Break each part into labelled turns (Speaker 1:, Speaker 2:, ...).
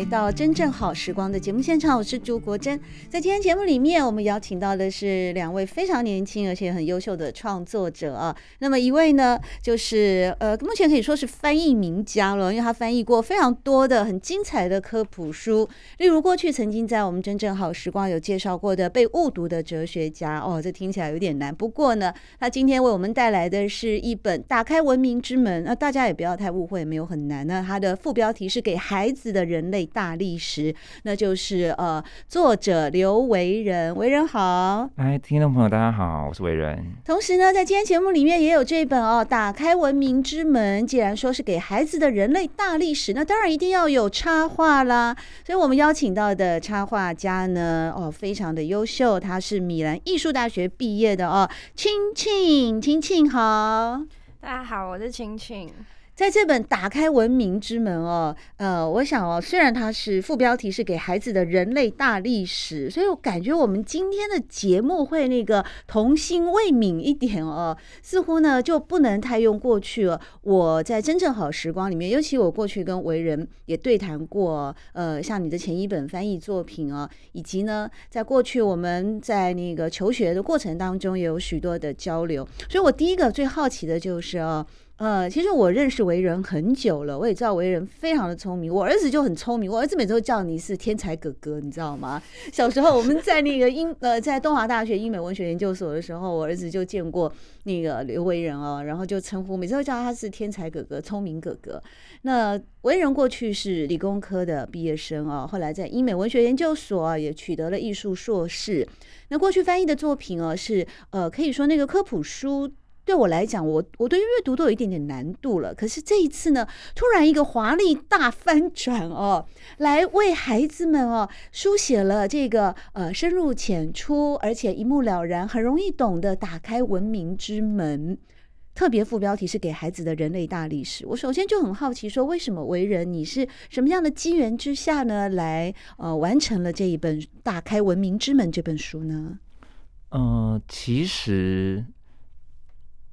Speaker 1: 来到真正好时光的节目现场，我是朱国珍。在今天节目里面，我们邀请到的是两位非常年轻而且很优秀的创作者。那么一位呢，就是呃，目前可以说是翻译名家了，因为他翻译过非常多的很精彩的科普书，例如过去曾经在我们真正好时光有介绍过的《被误读的哲学家》。哦，这听起来有点难。不过呢，他今天为我们带来的是一本《打开文明之门》。那大家也不要太误会，没有很难那。它的副标题是给孩子的人类大历史，那就是呃，作者刘为仁，为仁好，
Speaker 2: 哎，听众朋友大家好，我是为仁。
Speaker 1: 同时呢，在今天节目里面也有这本哦，《打开文明之门》。既然说是给孩子的人类大历史，那当然一定要有插画啦。所以我们邀请到的插画家呢，哦，非常的优秀，他是米兰艺术大学毕业的哦，青青，青青好，
Speaker 3: 大家好，我是青庆。
Speaker 1: 在这本打开文明之门哦，呃，我想哦，虽然它是副标题是给孩子的人类大历史，所以我感觉我们今天的节目会那个童心未泯一点哦，似乎呢就不能太用过去了。我在真正好时光里面，尤其我过去跟为人也对谈过，呃，像你的前一本翻译作品哦，以及呢，在过去我们在那个求学的过程当中也有许多的交流，所以我第一个最好奇的就是哦。呃，其实我认识为仁很久了，我也知道为仁非常的聪明。我儿子就很聪明，我儿子每次都叫你是天才哥哥，你知道吗？小时候我们在那个英呃，在东华大学英美文学研究所的时候，我儿子就见过那个刘为仁哦，然后就称呼，每次都叫他是天才哥哥、聪明哥哥。那为仁过去是理工科的毕业生哦，后来在英美文学研究所啊也取得了艺术硕士。那过去翻译的作品哦，是呃，可以说那个科普书。对我来讲，我我对阅读都有一点点难度了。可是这一次呢，突然一个华丽大翻转哦，来为孩子们哦书写了这个呃深入浅出，而且一目了然，很容易懂的打开文明之门。特别副标题是给孩子的人类大历史。我首先就很好奇，说为什么为人你是什么样的机缘之下呢，来呃完成了这一本《打开文明之门》这本书呢？
Speaker 2: 嗯、其实。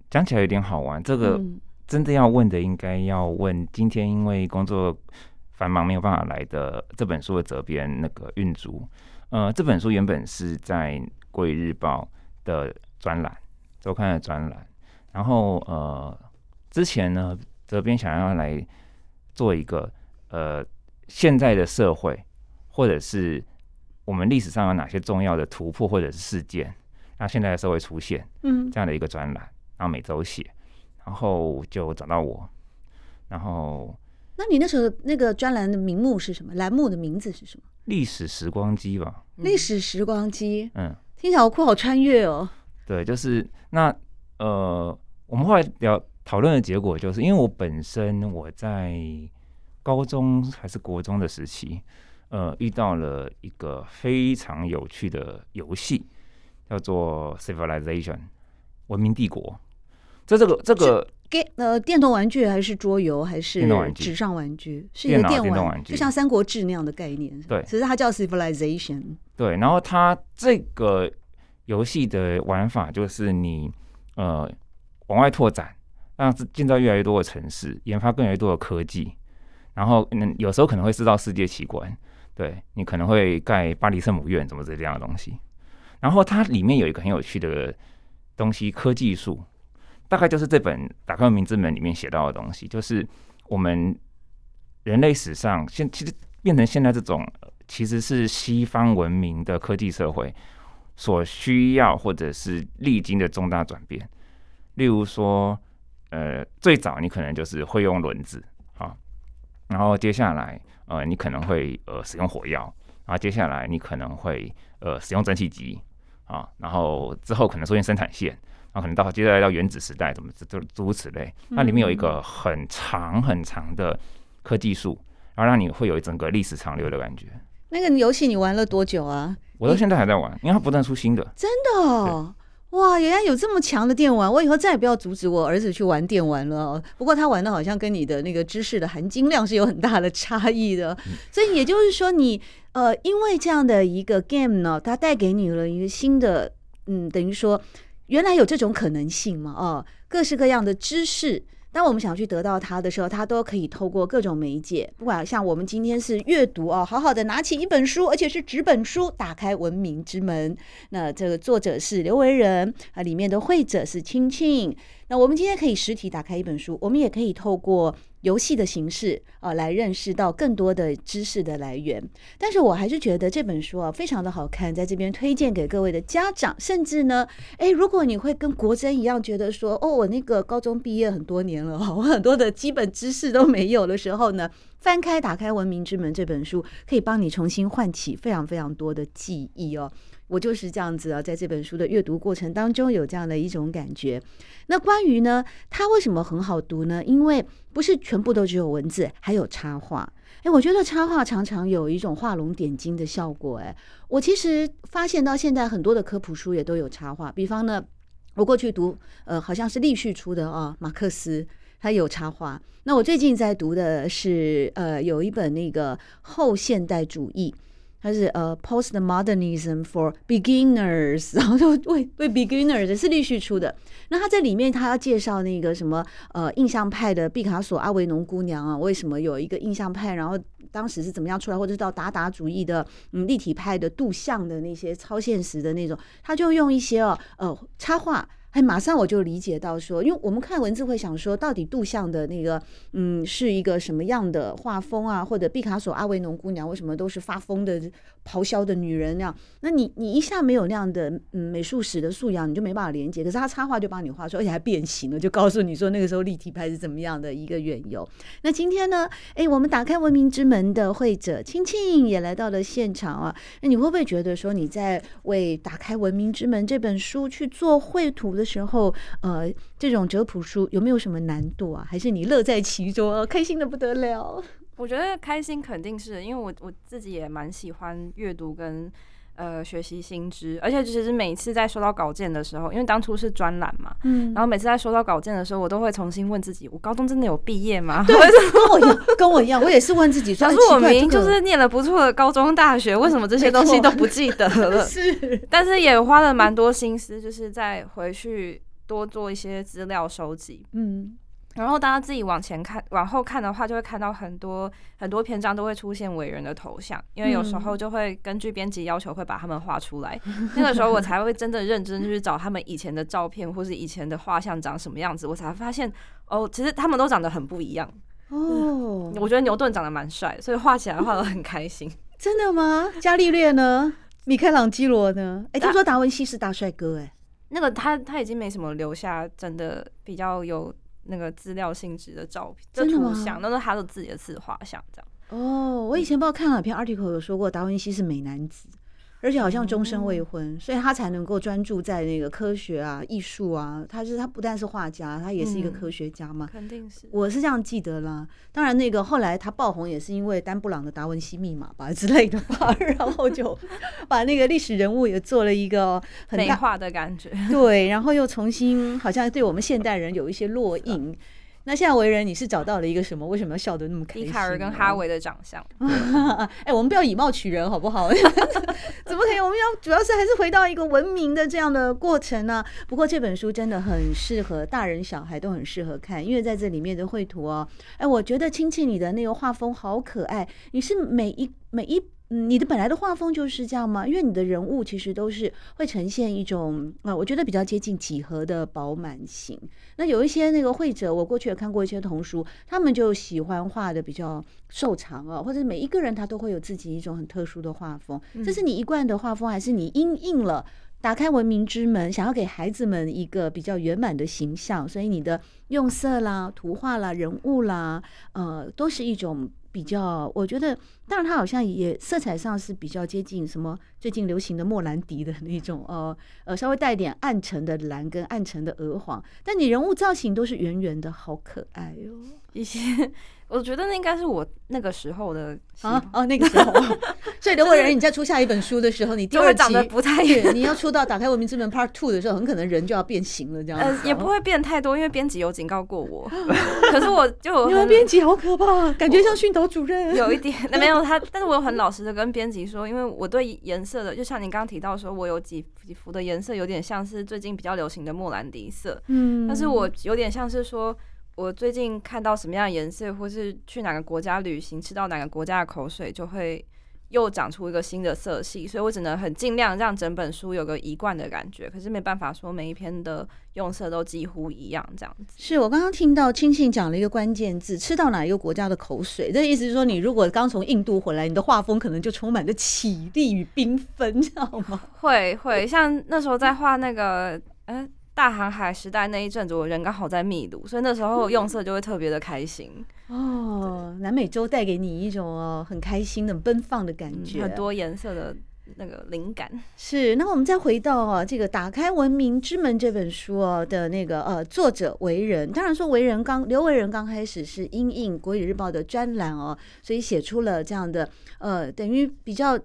Speaker 2: 讲起来有点好玩，这个真的要问的，应该要问今天因为工作繁忙没有办法来的这本书的责编那个运竹。呃，这本书原本是在《国语日报》的专栏周刊的专栏，然后呃，之前呢，责编想要来做一个呃现在的社会，或者是我们历史上有哪些重要的突破或者是事件，让现在的社会出现嗯这样的一个专栏。然后每周写，然后就找到我，然后，
Speaker 1: 那你那时候那个专栏的名目是什么？栏目的名字是什么？
Speaker 2: 历史时光机吧。
Speaker 1: 历史时光机，
Speaker 2: 嗯，
Speaker 1: 听起来好酷，好穿越哦。
Speaker 2: 对，就是那呃，我们后来聊讨论的结果，就是因为我本身我在高中还是国中的时期，呃，遇到了一个非常有趣的游戏，叫做 Civilization 文明帝国。这这个这个
Speaker 1: 给呃电动玩具还是桌游还是纸上玩具？是一个电玩，玩具，就像《三国志》那样的概念。
Speaker 2: 对，
Speaker 1: 其实它叫 Civilization。
Speaker 2: 对，然后它这个游戏的玩法就是你呃往外拓展，让建造越来越多的城市，研发更来越多的科技，然后嗯有时候可能会制造世界奇观。对，你可能会盖巴黎圣母院，怎么这样的东西。然后它里面有一个很有趣的东西，科技树。大概就是这本《打开文明之门》里面写到的东西，就是我们人类史上现其实变成现在这种，其实是西方文明的科技社会所需要或者是历经的重大转变。例如说，呃，最早你可能就是会用轮子啊，然后接下来呃，你可能会呃使用火药，然后接下来你可能会呃使用蒸汽机啊，然后之后可能出现生产线。啊，可能到接下来到原子时代，怎么诸诸如此类。那里面有一个很长很长的科技树，然后让你会有一整个历史长流的感觉。
Speaker 1: 那个游戏你玩了多久啊？
Speaker 2: 我到现在还在玩，因为它不断出新的。
Speaker 1: 真的哦。哇，原来有这么强的电玩！我以后再也不要阻止我儿子去玩电玩了哦。不过他玩的好像跟你的那个知识的含金量是有很大的差异的。所以也就是说你，你呃，因为这样的一个 game 呢，它带给你了一个新的，嗯，等于说原来有这种可能性嘛，哦，各式各样的知识。当我们想去得到它的时候，它都可以透过各种媒介，不管像我们今天是阅读哦，好好的拿起一本书，而且是纸本书，打开文明之门。那这个作者是刘维仁啊，里面的绘者是青青。那我们今天可以实体打开一本书，我们也可以透过游戏的形式啊，来认识到更多的知识的来源。但是我还是觉得这本书啊非常的好看，在这边推荐给各位的家长，甚至呢，诶，如果你会跟国珍一样觉得说，哦，我那个高中毕业很多年了，我很多的基本知识都没有的时候呢，翻开打开《文明之门》这本书，可以帮你重新唤起非常非常多的记忆哦。我就是这样子啊，在这本书的阅读过程当中有这样的一种感觉。那关于呢，它为什么很好读呢？因为不是全部都只有文字，还有插画。诶，我觉得插画常常有一种画龙点睛的效果。诶，我其实发现到现在很多的科普书也都有插画。比方呢，我过去读，呃，好像是立旭出的啊，马克思他有插画。那我最近在读的是，呃，有一本那个后现代主义。它是呃，postmodernism for beginners，然后就为为 beginners 是立旭出的。那他在里面，他要介绍那个什么呃，印象派的毕卡索、阿维农姑娘啊，为什么有一个印象派，然后当时是怎么样出来，或者是到达达主义的嗯，立体派的杜象的那些超现实的那种，他就用一些哦呃插画。哎，马上我就理解到说，因为我们看文字会想说，到底杜象的那个，嗯，是一个什么样的画风啊？或者毕卡索、阿维农姑娘为什么都是发疯的、咆哮的女人那样？那你你一下没有那样的嗯美术史的素养，你就没办法连接。可是他插画就帮你画出，而且还变形了，就告诉你说那个时候立体派是怎么样的一个缘由。那今天呢，哎，我们打开文明之门的绘者青青也来到了现场啊。那你会不会觉得说你在为打开文明之门这本书去做绘图的时候，呃，这种哲普书有没有什么难度啊？还是你乐在其中，开心的不得了？
Speaker 3: 我觉得开心肯定是，因为我我自己也蛮喜欢阅读跟呃学习新知，而且其实每次在收到稿件的时候，因为当初是专栏嘛，嗯，然后每次在收到稿件的时候，我都会重新问自己：我高中真的有毕业吗？
Speaker 1: 对，跟我一样，跟我一样，我也是问自己说：是
Speaker 3: 我明明就是念了不错的高中大学，为什么这些东西都不记得了？是，但是也花了蛮多心思，就是在回去。多做一些资料收集，嗯，然后大家自己往前看、往后看的话，就会看到很多很多篇章都会出现伟人的头像，因为有时候就会根据编辑要求会把他们画出来，嗯、那个时候我才会真的认真去找他们以前的照片或是以前的画像长什么样子，我才发现哦，其实他们都长得很不一样哦。我觉得牛顿长得蛮帅，所以画起来画得很开心。
Speaker 1: 真的吗？伽利略呢？米开朗基罗呢？哎，听说达文西是大帅哥哎。
Speaker 3: 那个他他已经没什么留下真的比较有那个资料性质的照片，真的图像，那是他的自己的自画像这样。
Speaker 1: 哦，我以前不知道看了篇 article 有说过达文西是美男子。而且好像终身未婚，嗯、所以他才能够专注在那个科学啊、艺术啊。他是他不但是画家，他也是一个科学家嘛。
Speaker 3: 嗯、肯定是，
Speaker 1: 我是这样记得啦。当然，那个后来他爆红也是因为丹布朗的《达文西密码》吧之类的吧，然后就把那个历史人物也做了一个很
Speaker 3: 美化的感觉。
Speaker 1: 对，然后又重新好像对我们现代人有一些烙印。那现在为人，你是找到了一个什么？为什么要笑得那么开心？笛卡尔
Speaker 3: 跟哈维的长相。
Speaker 1: 哎、欸，我们不要以貌取人，好不好？怎么可以？我们要主要是还是回到一个文明的这样的过程呢、啊？不过这本书真的很适合大人小孩都很适合看，因为在这里面的绘图哦，哎、欸，我觉得亲戚你的那个画风好可爱，你是每一每一。嗯，你的本来的画风就是这样吗？因为你的人物其实都是会呈现一种啊，我觉得比较接近几何的饱满型。那有一些那个绘者，我过去也看过一些童书，他们就喜欢画的比较瘦长啊，或者每一个人他都会有自己一种很特殊的画风。这是你一贯的画风，还是你因应了打开文明之门，想要给孩子们一个比较圆满的形象，所以你的用色啦、图画啦、人物啦，呃，都是一种。比较，我觉得，当然它好像也色彩上是比较接近什么最近流行的莫兰迪的那种，呃呃，稍微带一点暗沉的蓝跟暗沉的鹅黄，但你人物造型都是圆圆的，好可爱哦，
Speaker 3: 一些。我觉得那应该是我那个时候的
Speaker 1: 啊哦，那个时候，所以刘伟仁，你在出下一本书的时候，你第二
Speaker 3: 集不太远，
Speaker 1: 你要出到《打开文明之门》Part Two 的时候，很可能人就要变形了，这样
Speaker 3: 呃，也不会变太多，因为编辑有警告过我。可是我就
Speaker 1: 你们编辑好可怕，感觉像训导主任。
Speaker 3: 有一点，那没有他，但是我有很老实的跟编辑说，因为我对颜色的，就像你刚刚提到说，我有几几幅的颜色有点像是最近比较流行的莫兰迪色，嗯，但是我有点像是说。我最近看到什么样的颜色，或是去哪个国家旅行，吃到哪个国家的口水，就会又长出一个新的色系，所以我只能很尽量让整本书有个一贯的感觉。可是没办法说每一篇的用色都几乎一样，这样子。
Speaker 1: 是我刚刚听到青杏讲了一个关键字，吃到哪一个国家的口水，这意思是说，你如果刚从印度回来，你的画风可能就充满着綺丽与缤纷，知道吗？
Speaker 3: 会会，像那时候在画那个，嗯、呃。大航海时代那一阵子，我人刚好在秘鲁，所以那时候用色就会特别的开心。
Speaker 1: 哦，南美洲带给你一种哦很开心的奔放的感觉，
Speaker 3: 嗯、很多颜色的那个灵感。
Speaker 1: 是，那我们再回到啊这个《打开文明之门》这本书哦的那个呃作者为人，当然说为人刚刘为人刚开始是因应《国语日报》的专栏哦，所以写出了这样的呃等于比较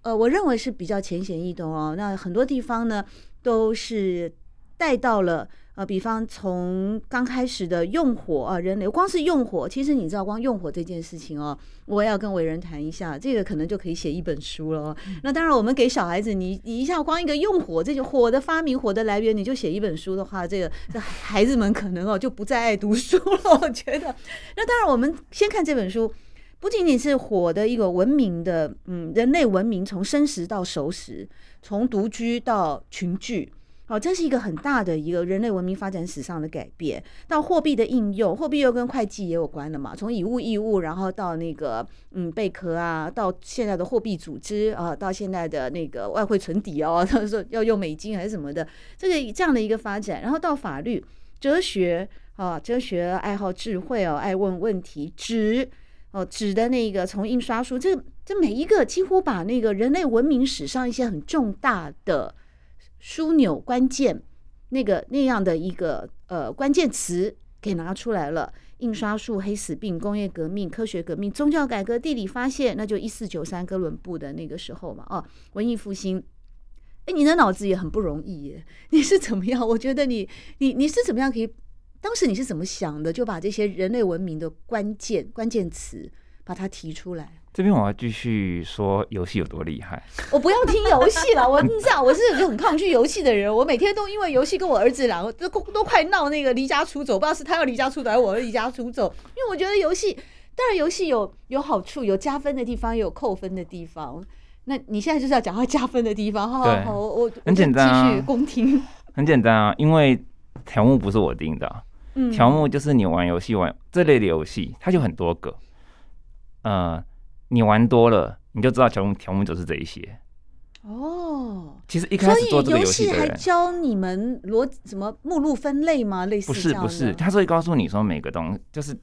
Speaker 1: 呃我认为是比较浅显易懂哦。那很多地方呢都是。带到了呃，比方从刚开始的用火啊，人流光是用火，其实你知道，光用火这件事情哦，我要跟伟人谈一下，这个可能就可以写一本书了。嗯、那当然，我们给小孩子，你你一下光一个用火，这就火的发明、火的来源，你就写一本书的话，这个这孩子们可能哦就不再爱读书了。我觉得，那当然，我们先看这本书，不仅仅是火的一个文明的，嗯，人类文明从生食到熟食，从独居到群聚。哦，这是一个很大的一个人类文明发展史上的改变。到货币的应用，货币又跟会计也有关的嘛。从以物易物，然后到那个嗯贝壳啊，到现在的货币组织啊，到现在的那个外汇存底哦，他 们说要用美金还是什么的，这个这样的一个发展。然后到法律、哲学啊，哲学爱好智慧哦，爱问问题，纸哦纸的那个从印刷术，这这每一个几乎把那个人类文明史上一些很重大的。枢纽关键那个那样的一个呃关键词给拿出来了，印刷术、黑死病、工业革命、科学革命、宗教改革、地理发现，那就一四九三哥伦布的那个时候嘛，哦，文艺复兴。哎，你的脑子也很不容易耶，你是怎么样？我觉得你你你是怎么样可以？当时你是怎么想的？就把这些人类文明的关键关键词把它提出来。
Speaker 2: 这边我要继续说游戏有多厉害。
Speaker 1: 我不要听游戏了，我你知道我是就很抗拒游戏的人。我每天都因为游戏跟我儿子两个都都快闹那个离家出走，不知道是他要离家出走还是我要离家出走。因为我觉得游戏当然游戏有有好处，有加分的地方，也有扣分的地方。那你现在就是要讲到加分的地方，好好好，我
Speaker 2: 很简单啊，
Speaker 1: 继续恭听。
Speaker 2: 很简单啊，因为条目不是我定的，嗯，条目就是你玩游戏玩这类的游戏，它就很多个，呃。你玩多了，你就知道条目条目就是这一些。哦，其实一开始做这个游戏
Speaker 1: 还教你们逻什么目录分类吗？类似
Speaker 2: 不是不是，他是会告诉你说每个东西就是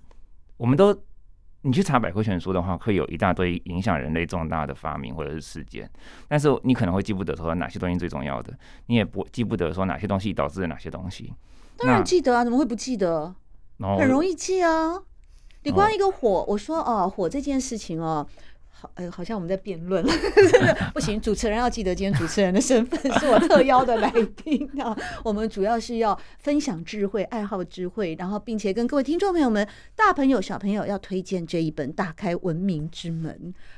Speaker 2: 我们都你去查百科全书的话，会有一大堆影响人类重大的发明或者是事件，但是你可能会记不得说哪些东西最重要的，你也不记不得说哪些东西导致了哪些东西。
Speaker 1: 当然记得啊，怎么会不记得？很容易记啊。你光一个火，我说哦，火这件事情哦，好，哎，好像我们在辩论了，不行，主持人要记得今天主持人的身份是我特邀的来宾啊。我们主要是要分享智慧，爱好智慧，然后并且跟各位听众朋友们，大朋友小朋友要推荐这一本《打开文明之门》。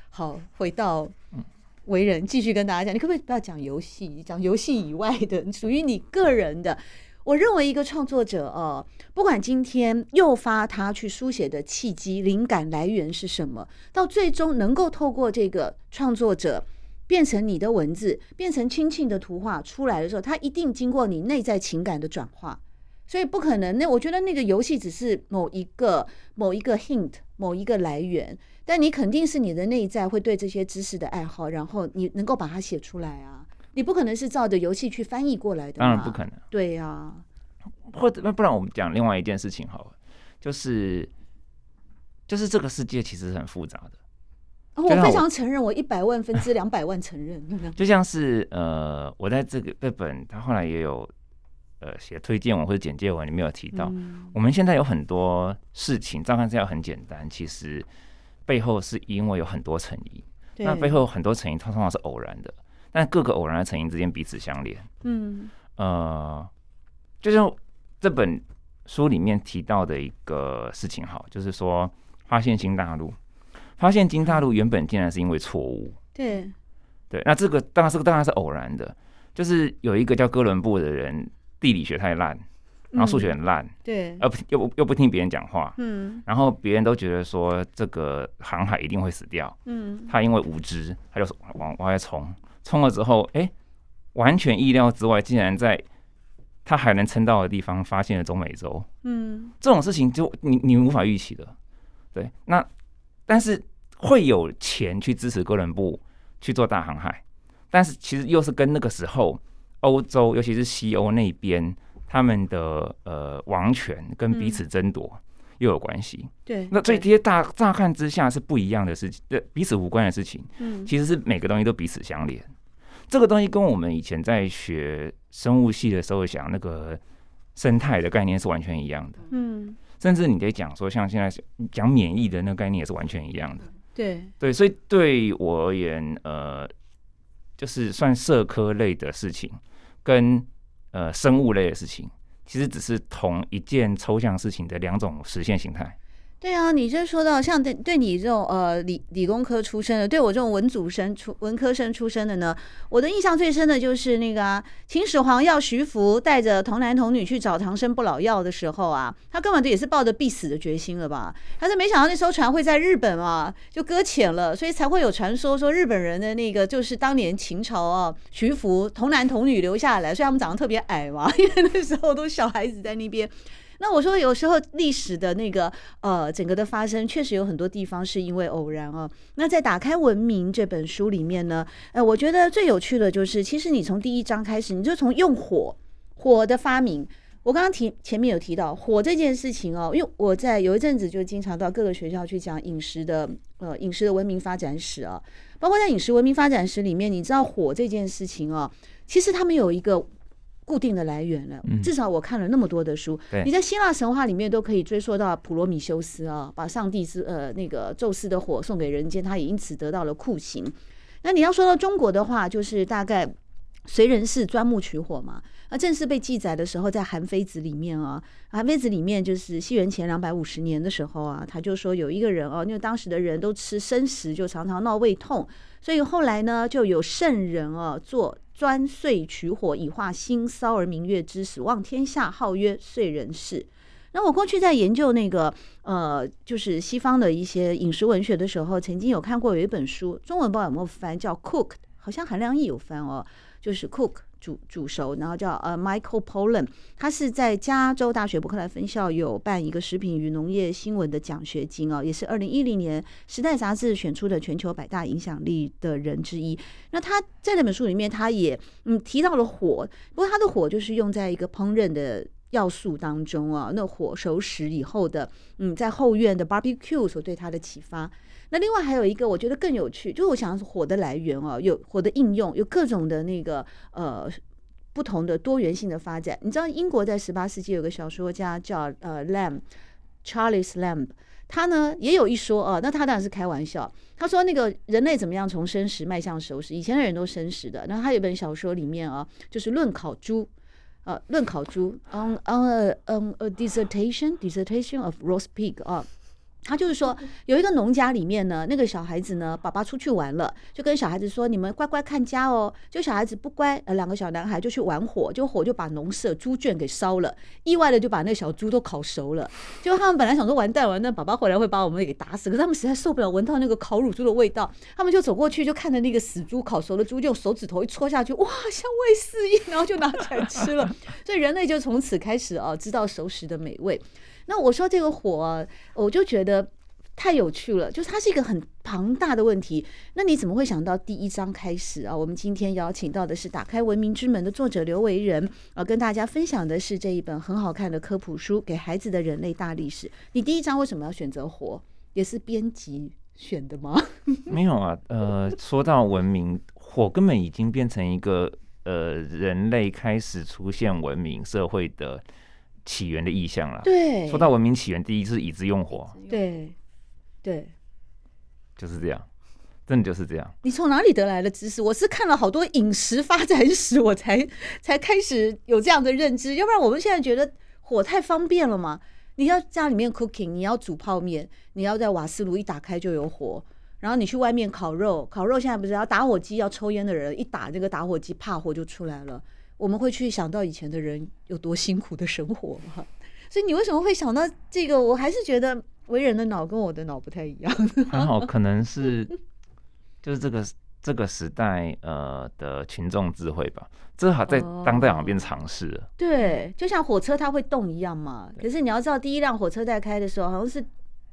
Speaker 1: 好，回到为人，继续跟大家讲，你可不可以不要讲游戏，讲游戏以外的，属于你个人的。我认为一个创作者哦，不管今天诱发他去书写的契机、灵感来源是什么，到最终能够透过这个创作者变成你的文字，变成亲亲的图画出来的时候，他一定经过你内在情感的转化，所以不可能。那我觉得那个游戏只是某一个某一个 hint，某一个来源，但你肯定是你的内在会对这些知识的爱好，然后你能够把它写出来啊。你不可能是照着游戏去翻译过来的，
Speaker 2: 当然不可能。
Speaker 1: 对呀、啊，
Speaker 2: 或者那不然我们讲另外一件事情好了，就是就是这个世界其实是很复杂的。
Speaker 1: 哦、我非常承认，我一百万分之两百万承认。
Speaker 2: 就像是呃，我在这个这本他后来也有呃写推荐文或者简介文里面有提到，嗯、我们现在有很多事情，乍看之下很简单，其实背后是因为有很多成因。那背后很多成因，它通常是偶然的，但各个偶然的成因之间彼此相连。嗯，呃，就像这本书里面提到的一个事情，好，就是说发现新大陆。发现新大陆原本竟然是因为错误，
Speaker 1: 对。
Speaker 2: 对，那这个当然是当然是偶然的，就是有一个叫哥伦布的人，地理学太烂，然后数学很烂，
Speaker 1: 嗯，对，
Speaker 2: 又不又不听别人讲话，嗯，然后别人都觉得说这个航海一定会死掉，嗯，他因为无知，他就往往外冲，冲了之后，哎，完全意料之外，竟然在他还能撑到的地方发现了中美洲，嗯，这种事情就你你无法预期的，对，那。但是会有钱去支持哥伦布去做大航海，但是其实又是跟那个时候欧洲，尤其是西欧那边他们的呃王权跟彼此争夺又有关系。
Speaker 1: 对，
Speaker 2: 那所以这些大乍看之下是不一样的事情，对，彼此无关的事情，嗯，其实是每个东西都彼此相连。这个东西跟我们以前在学生物系的时候想那个生态的概念是完全一样的，嗯。甚至你可以讲说，像现在讲免疫的那个概念也是完全一样的。
Speaker 1: 对
Speaker 2: 对，所以对我而言，呃，就是算社科类的事情，跟呃生物类的事情，其实只是同一件抽象事情的两种实现形态。
Speaker 1: 对啊，你这说到像对对你这种呃理理工科出身的，对我这种文组生出文科生出身的呢，我的印象最深的就是那个啊，秦始皇要徐福带着童男童女去找长生不老药的时候啊，他根本就也是抱着必死的决心了吧？他是没想到那艘船会在日本啊，就搁浅了，所以才会有传说说日本人的那个就是当年秦朝啊，徐福童男童女留下来，所以他们长得特别矮嘛，因为那时候都小孩子在那边。那我说，有时候历史的那个呃，整个的发生，确实有很多地方是因为偶然啊。那在《打开文明》这本书里面呢，呃，我觉得最有趣的就是，其实你从第一章开始，你就从用火火的发明。我刚刚提前面有提到火这件事情哦，因为我在有一阵子就经常到各个学校去讲饮食的呃饮食的文明发展史啊，包括在饮食文明发展史里面，你知道火这件事情啊，其实他们有一个。固定的来源了，至少我看了那么多的书，嗯、你在希腊神话里面都可以追溯到普罗米修斯啊，把上帝之呃那个宙斯的火送给人间，他也因此得到了酷刑。那你要说到中国的话，就是大概燧人氏钻木取火嘛，而正式被记载的时候，在《韩非子》里面啊，《韩非子》里面就是西元前两百五十年的时候啊，他就说有一个人哦，因为当时的人都吃生食，就常常闹胃痛，所以后来呢，就有圣人啊做。钻燧取火，以化腥骚而明月之始，望天下，号曰燧人氏。那我过去在研究那个呃，就是西方的一些饮食文学的时候，曾经有看过有一本书，中文不知道有没有翻，叫《Cook，》，好像韩良义有翻哦，就是 Cook。煮煮熟，然后叫呃 Michael Pollan，他是在加州大学伯克莱分校有办一个食品与农业新闻的奖学金哦，也是二零一零年《时代》杂志选出的全球百大影响力的人之一。那他在那本书里面，他也嗯提到了火，不过他的火就是用在一个烹饪的要素当中啊，那火熟食以后的嗯，在后院的 barbecue 所对他的启发。那另外还有一个，我觉得更有趣，就是我想火的来源哦，有火的应用，有各种的那个呃不同的多元性的发展。你知道英国在十八世纪有个小说家叫呃 Lamb，Charles Lamb，他呢也有一说啊，那他当然是开玩笑，他说那个人类怎么样从生食迈向熟食，以前的人都生食的。那他有本小说里面啊，就是论烤猪，呃，论烤猪，on on a, on a dissertation dissertation of roast pig 啊。 他就是说，有一个农家里面呢，那个小孩子呢，爸爸出去玩了，就跟小孩子说：“你们乖乖看家哦。”就小孩子不乖，呃，两个小男孩就去玩火，就火就把农舍猪圈给烧了，意外的就把那小猪都烤熟了。就他们本来想说完蛋完蛋，爸爸回来会把我们给打死，可是他们实在受不了闻到那个烤乳猪的味道，他们就走过去，就看着那个死猪烤熟的猪，就用手指头一戳下去，哇，香味四溢，然后就拿起来吃了。所以人类就从此开始啊，知道熟食的美味。那我说这个火，我就觉得太有趣了，就是它是一个很庞大的问题。那你怎么会想到第一章开始啊？我们今天邀请到的是《打开文明之门》的作者刘维仁啊，跟大家分享的是这一本很好看的科普书《给孩子的人类大历史》。你第一章为什么要选择火？也是编辑选的吗？
Speaker 2: 没有啊，呃，说到文明，火根本已经变成一个呃人类开始出现文明社会的起源的意象了。
Speaker 1: 对，
Speaker 2: 说到文明起源，第一是以之用火。
Speaker 1: 对，对，
Speaker 2: 就是这样，真的就是这样。
Speaker 1: 你从哪里得来的知识？我是看了好多饮食发展史，我才 才开始有这样的认知。要不然我们现在觉得火太方便了嘛。你要家里面 cooking，你要煮泡面，你要在瓦斯炉一打开就有火。然后你去外面烤肉，烤肉现在不是要打火机，要抽烟的人一打这个打火机，怕火就出来了。我们会去想到以前的人有多辛苦的生活吗？所以你为什么会想到这个？我还是觉得为人的脑跟我的脑不太一样。
Speaker 2: 很好，可能是 就是这个。这个时代呃的群众智慧吧，这好在当代好像变尝试了。
Speaker 1: 对，就像火车它会动一样嘛。可是你要知道，第一辆火车在开的时候，好像是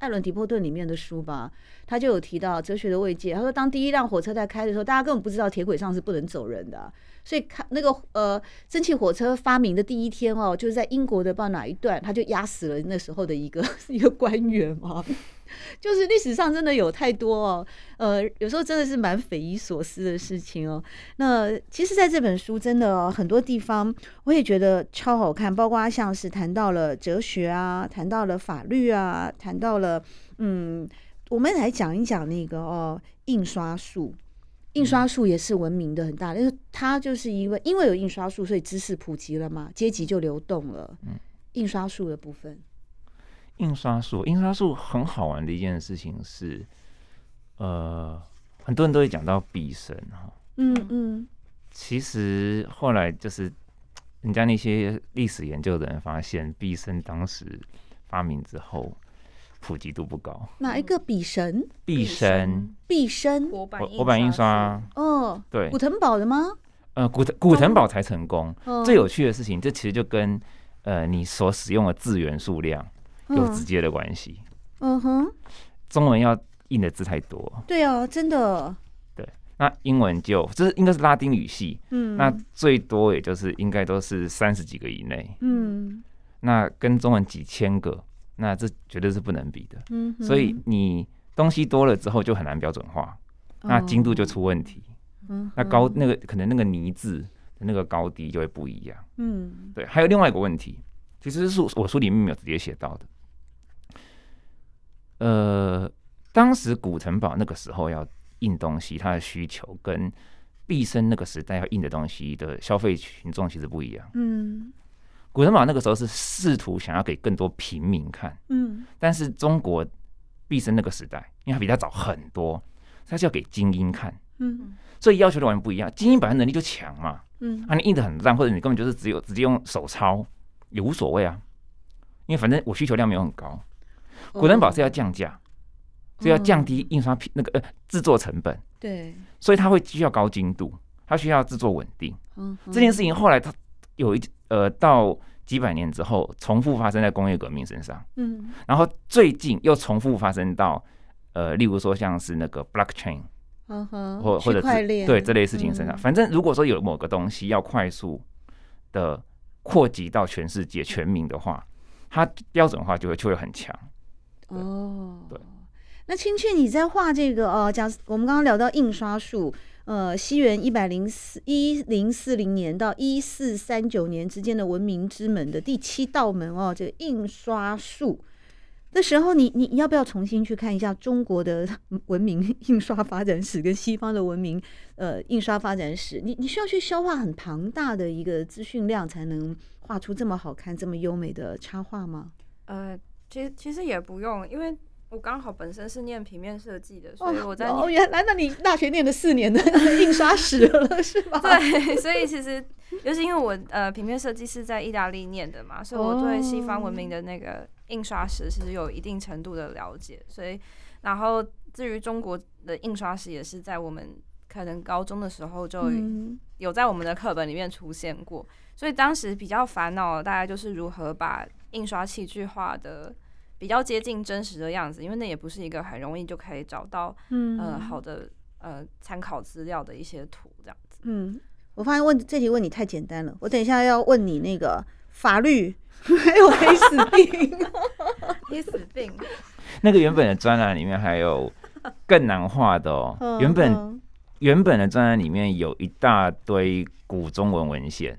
Speaker 1: 艾伦·迪波顿里面的书吧，他就有提到哲学的慰藉。他说，当第一辆火车在开的时候，大家根本不知道铁轨上是不能走人的，所以看那个呃蒸汽火车发明的第一天哦，就是在英国的不知道哪一段，他就压死了那时候的一个 一个官员嘛。就是历史上真的有太多哦，呃，有时候真的是蛮匪夷所思的事情哦。那其实，在这本书真的很多地方，我也觉得超好看，包括像是谈到了哲学啊，谈到了法律啊，谈到了嗯，我们来讲一讲那个哦，印刷术，印刷术也是文明的很大的，因为它就是因为因为有印刷术，所以知识普及了嘛，阶级就流动了。印刷术的部分。
Speaker 2: 印刷术，印刷术很好玩的一件事情是，呃，很多人都会讲到笔神哈，
Speaker 1: 嗯嗯，
Speaker 2: 其实后来就是人家那些历史研究的人发现，毕生当时发明之后，普及度不高。
Speaker 1: 哪一个笔神？
Speaker 2: 毕昇，
Speaker 1: 毕昇，
Speaker 2: 活版印刷，
Speaker 1: 哦，
Speaker 2: 对，
Speaker 1: 古腾堡的吗？
Speaker 2: 呃，古腾古腾堡才成功。最有趣的事情，这其实就跟呃你所使用的字元数量。有直接的关系。
Speaker 1: 嗯哼，
Speaker 2: 中文要印的字太多。
Speaker 1: 对哦，真的。
Speaker 2: 对，那英文就这是应该是拉丁语系。
Speaker 1: 嗯，
Speaker 2: 那最多也就是应该都是三十几个以内。
Speaker 1: 嗯，
Speaker 2: 那跟中文几千个，那这绝对是不能比的。
Speaker 1: 嗯，
Speaker 2: 所以你东西多了之后就很难标准化，那精度就出问题。
Speaker 1: 嗯，
Speaker 2: 那高那个可能那个泥字的那个高低就会不一样。
Speaker 1: 嗯，
Speaker 2: 对，还有另外一个问题，其实是我书里面没有直接写到的。呃，当时古城堡那个时候要印东西，它的需求跟毕生那个时代要印的东西的消费群众其实不一样。
Speaker 1: 嗯，
Speaker 2: 古城堡那个时候是试图想要给更多平民看。
Speaker 1: 嗯，
Speaker 2: 但是中国毕生那个时代，因为它比他早很多，它是要给精英看。
Speaker 1: 嗯，
Speaker 2: 所以要求的完全不一样。精英本身能力就强嘛。
Speaker 1: 嗯，
Speaker 2: 啊，你印的很烂，或者你根本就是只有直接用手抄也无所谓啊，因为反正我需求量没有很高。古登堡是要降价，是要降低印刷品那个呃制作成本。
Speaker 1: 对，
Speaker 2: 所以它会需要高精度，它需要制作稳定。
Speaker 1: 嗯，
Speaker 2: 这件事情后来它有一呃到几百年之后重复发生在工业革命身上。
Speaker 1: 嗯，
Speaker 2: 然后最近又重复发生到呃，例如说像是那个 blockchain，
Speaker 1: 嗯哼，
Speaker 2: 或或者是对这类事情身上。反正如果说有某个东西要快速的扩及到全世界全民的话，它标准化就会就会很强。
Speaker 1: 哦，
Speaker 2: 对，
Speaker 1: 那青雀你在画这个哦，假我们刚刚聊到印刷术，呃，西元一百零四一零四零年到一四三九年之间的文明之门的第七道门哦，这个印刷术的时候，你你你要不要重新去看一下中国的 文明印刷发展史跟西方的文明呃印刷发展史？你你需要去消化很庞大的一个资讯量，才能画出这么好看、这么优美的插画吗？
Speaker 3: 呃。其实其实也不用，因为我刚好本身是念平面设计的，所以我在
Speaker 1: 哦，原来那你大学念了四年的 印刷史了是吧？
Speaker 3: 对，所以其实就是因为我呃平面设计是在意大利念的嘛，所以我对西方文明的那个印刷史其实有一定程度的了解。所以然后至于中国的印刷史，也是在我们可能高中的时候就有在我们的课本里面出现过。所以当时比较烦恼的大概就是如何把印刷器具画的比较接近真实的样子，因为那也不是一个很容易就可以找到，嗯，呃，好的，呃，参考资料的一些图这样子。
Speaker 1: 嗯，我发现问这题问你太简单了，我等一下要问你那个法律还有黑死病。
Speaker 3: 你死病。
Speaker 2: 那个原本的专栏里面还有更难画的哦，原本原本的专栏里面有一大堆古中文文献，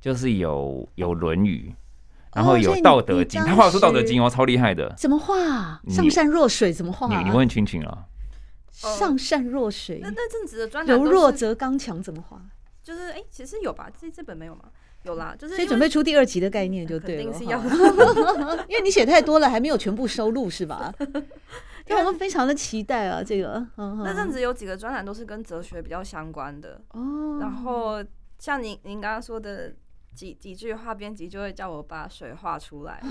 Speaker 2: 就是有有《论语》，然后有《道德经》，他画出《道德经》哦，超厉害的。
Speaker 1: 怎么画？上善若水怎么画？
Speaker 2: 你你问青青啊。
Speaker 1: 上善若水，
Speaker 3: 那那阵子的专栏
Speaker 1: 柔弱则刚强怎么画？
Speaker 3: 就是哎，其实有吧？这这本没有吗？有啦，就是
Speaker 1: 所以准备出第二集的概念就对了。因为你写太多了，还没有全部收录是吧？因为我们非常的期待啊，这个。
Speaker 3: 那阵子有几个专栏都是跟哲学比较相关的哦。然后像您您刚刚说的几几句话，编辑就会叫我把水画出来，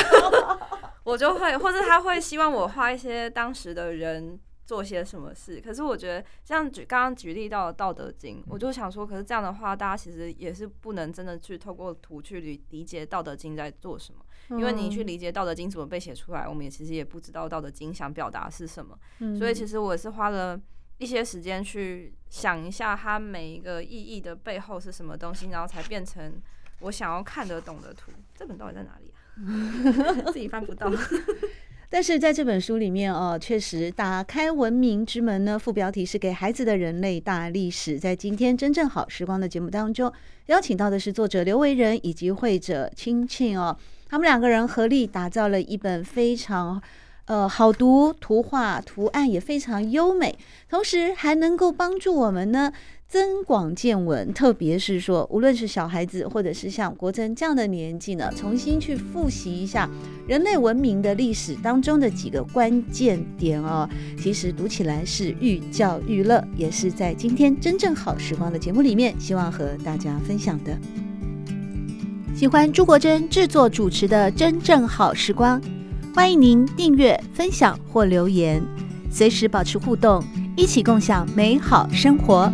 Speaker 3: 我就会，或者他会希望我画一些当时的人。做些什么事？可是我觉得，像举刚刚举例到《道德经》，我就想说，可是这样的话，大家其实也是不能真的去透过图去理理解《道德经》在做什么，因为你去理解《道德经》怎么被写出来，我们也其实也不知道《道德经》想表达是什么。所以其实我也是花了一些时间去想一下它每一个意义的背后是什么东西，然后才变成我想要看得懂的图。这本到底在哪里啊？自己翻不到。
Speaker 1: 但是在这本书里面哦，确实打开文明之门呢。副标题是给孩子的人类大历史。在今天真正好时光的节目当中，邀请到的是作者刘维仁以及会者青青哦，他们两个人合力打造了一本非常呃好读、图画图案也非常优美，同时还能够帮助我们呢。增广见闻，特别是说，无论是小孩子，或者是像国珍这样的年纪呢，重新去复习一下人类文明的历史当中的几个关键点哦。其实读起来是寓教于乐，也是在今天真正好时光的节目里面，希望和大家分享的。喜欢朱国珍制作主持的《真正好时光》，欢迎您订阅、分享或留言，随时保持互动，一起共享美好生活。